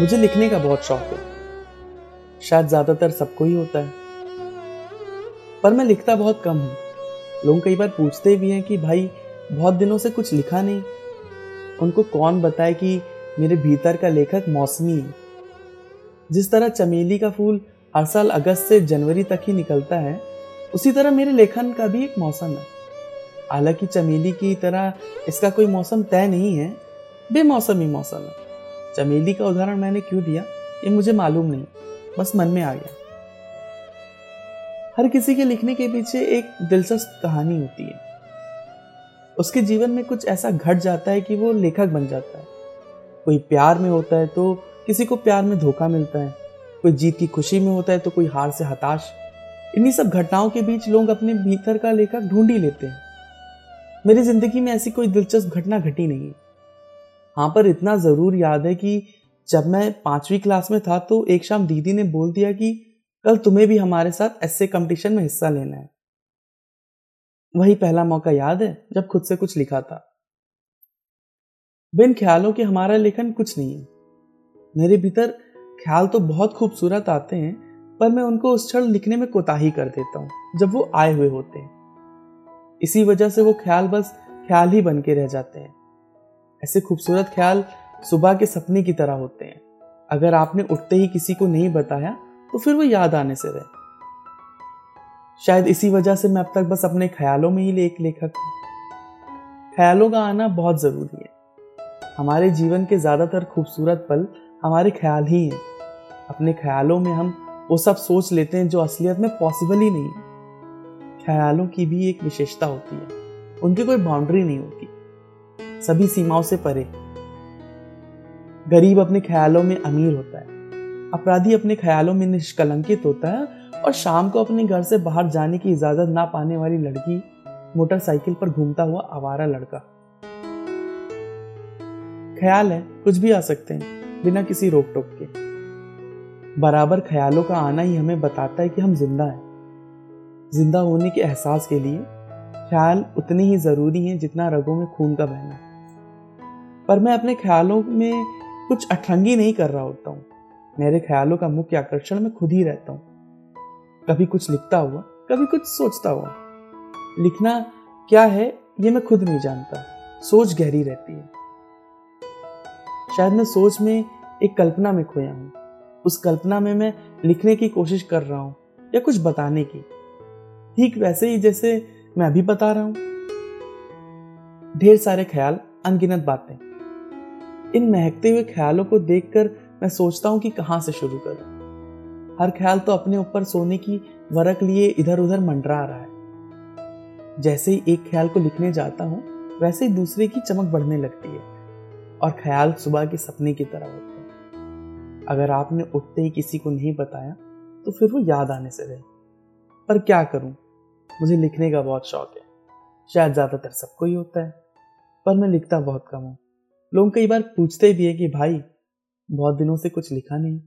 मुझे लिखने का बहुत शौक है। शायद ज़्यादातर सबको ही होता है। पर मैं लिखता बहुत कम हूँ। लोग कई बार पूछते भी हैं कि भाई, बहुत दिनों से कुछ लिखा नहीं। उनको कौन बताए कि मेरे भीतर का लेखक मौसमी है? जिस तरह चमेली का फूल हर साल अगस्त से जनवरी तक ही निकलता है, उसी तरह मेरे लेखन का भी एक मौसम है। हालाँकि चमेली की तरह इसका कोई मौसम तय नहीं है। बेमौसमी मौसम है। चमेली का उदाहरण मैंने क्यों दिया? ये मुझे मालूम नहीं। बस मन में आ गया। हर किसी के लिखने के पीछे एक दिलचस्प कहानी होती है। उसके जीवन में कुछ ऐसा घट जाता है कि वो लेखक बन जाता है। कोई प्यार में होता है तो किसी को प्यार में धोखा मिलता है। कोई जीत की खुशी में होता है तो कोई हार से हताश। इन्हीं सब घटनाओं के बीच लोग अपने भीतर का लेखक ढूंढ ही लेते हैं। मेरी ज़िंदगी में ऐसी कोई दिलचस्प घटना घटी नहीं। है, पर इतना ज़रूर याद है कि जब मैं पांचवी क्लास में था तो एक शाम दीदी ने बोल दिया कि, कल तुम्हें भी हमारे साथ ऐसे कंपटीशन में हिस्सा लेना है। वही पहला मौका याद है, जब खुद से कुछ लिखा था। बिन ख्यालों के हमारा लेखन कुछ नहीं है। मेरे भीतर ख्याल तो बहुत खूबसूरत आते हैं, पर मैं उनको उस क्षण लिखने में कोताही कर देता हूँ, जब वो आए हुए होते हैं। इसी वजह से वो ख्याल बस ख्याल ही बन के रह जाते हैं। ऐसे खूबसूरत ख्याल सुबह के सपने की तरह होते हैं। अगर आपने उठते ही किसी को नहीं बताया तो फिर वो याद आने से रहे। शायद इसी वजह से मैं अब तक बस अपने ख्यालों में ही एक लेखक हूँ। ख्यालों का आना बहुत ज़रूरी है। हमारे जीवन के ज़्यादातर खूबसूरत पल हमारे ख्याल ही हैं। अपने ख्यालों में हम वो सब सोच लेते हैं जो असलियत में पॉसिबल ही नहीं है। ख्यालों की भी एक विशेषता होती है। उनकी कोई बाउंड्री नहीं होती। सभी सीमाओं से परे। गरीब अपने ख्यालों में अमीर होता है। अपराधी अपने ख्यालों में निष्कलंकित होता है और शाम को अपने घर से बाहर जाने की इजाज़त ना पाने वाली लड़की मोटरसाइकिल पर घूमता हुआ आवारा लड़का। ख्याल है, कुछ भी आ सकते हैं, बिना किसी रोक टोक के। बराबर ख्यालों का आना ही हमें बताता है कि हम ज़िंदा हैं। ज़िंदा होने के एहसास के लिए ख्याल उतने ही ज़रूरी हैं जितना रगों में खून का बहना पर मैं अपने ख्यालों में कुछ अठरंगी नहीं कर रहा होता हूँ। मेरे ख्यालों का मुख्य आकर्षण मैं खुद ही रहता हूँ। कभी कुछ लिखता हुआ, कभी कुछ सोचता हुआ। लिखना क्या है, ये मैं खुद नहीं जानता। सोच गहरी रहती है। शायद मैं सोच में एक कल्पना में खोया हूँ। उस कल्पना में मैं लिखने की कोशिश कर रहा हूँ या कुछ बताने की। ठीक वैसे ही जैसे मैं अभी बता रहा हूँ। ढेर सारे ख्याल, अनगिनत बातें। इन महकते हुए ख्यालों को देखकर मैं सोचता हूँ कि कहाँ से शुरू करूँ। हर ख्याल तो अपने ऊपर सोने की वरक लिए इधर उधर मंडरा रहा है। जैसे ही एक ख्याल को लिखने जाता हूँ, वैसे ही दूसरे की चमक बढ़ने लगती है और ख्याल सुबह के सपने की तरह होते हैं। अगर आपने उठते ही किसी को नहीं बताया तो फिर वो याद आने से रहे। पर क्या करूँ? मुझे लिखने का बहुत शौक है। शायद ज़्यादातर सबको ही होता है, पर मैं लिखता बहुत कम हूँ। लोग कई बार पूछते भी है कि, भाई, बहुत दिनों से कुछ लिखा नहीं।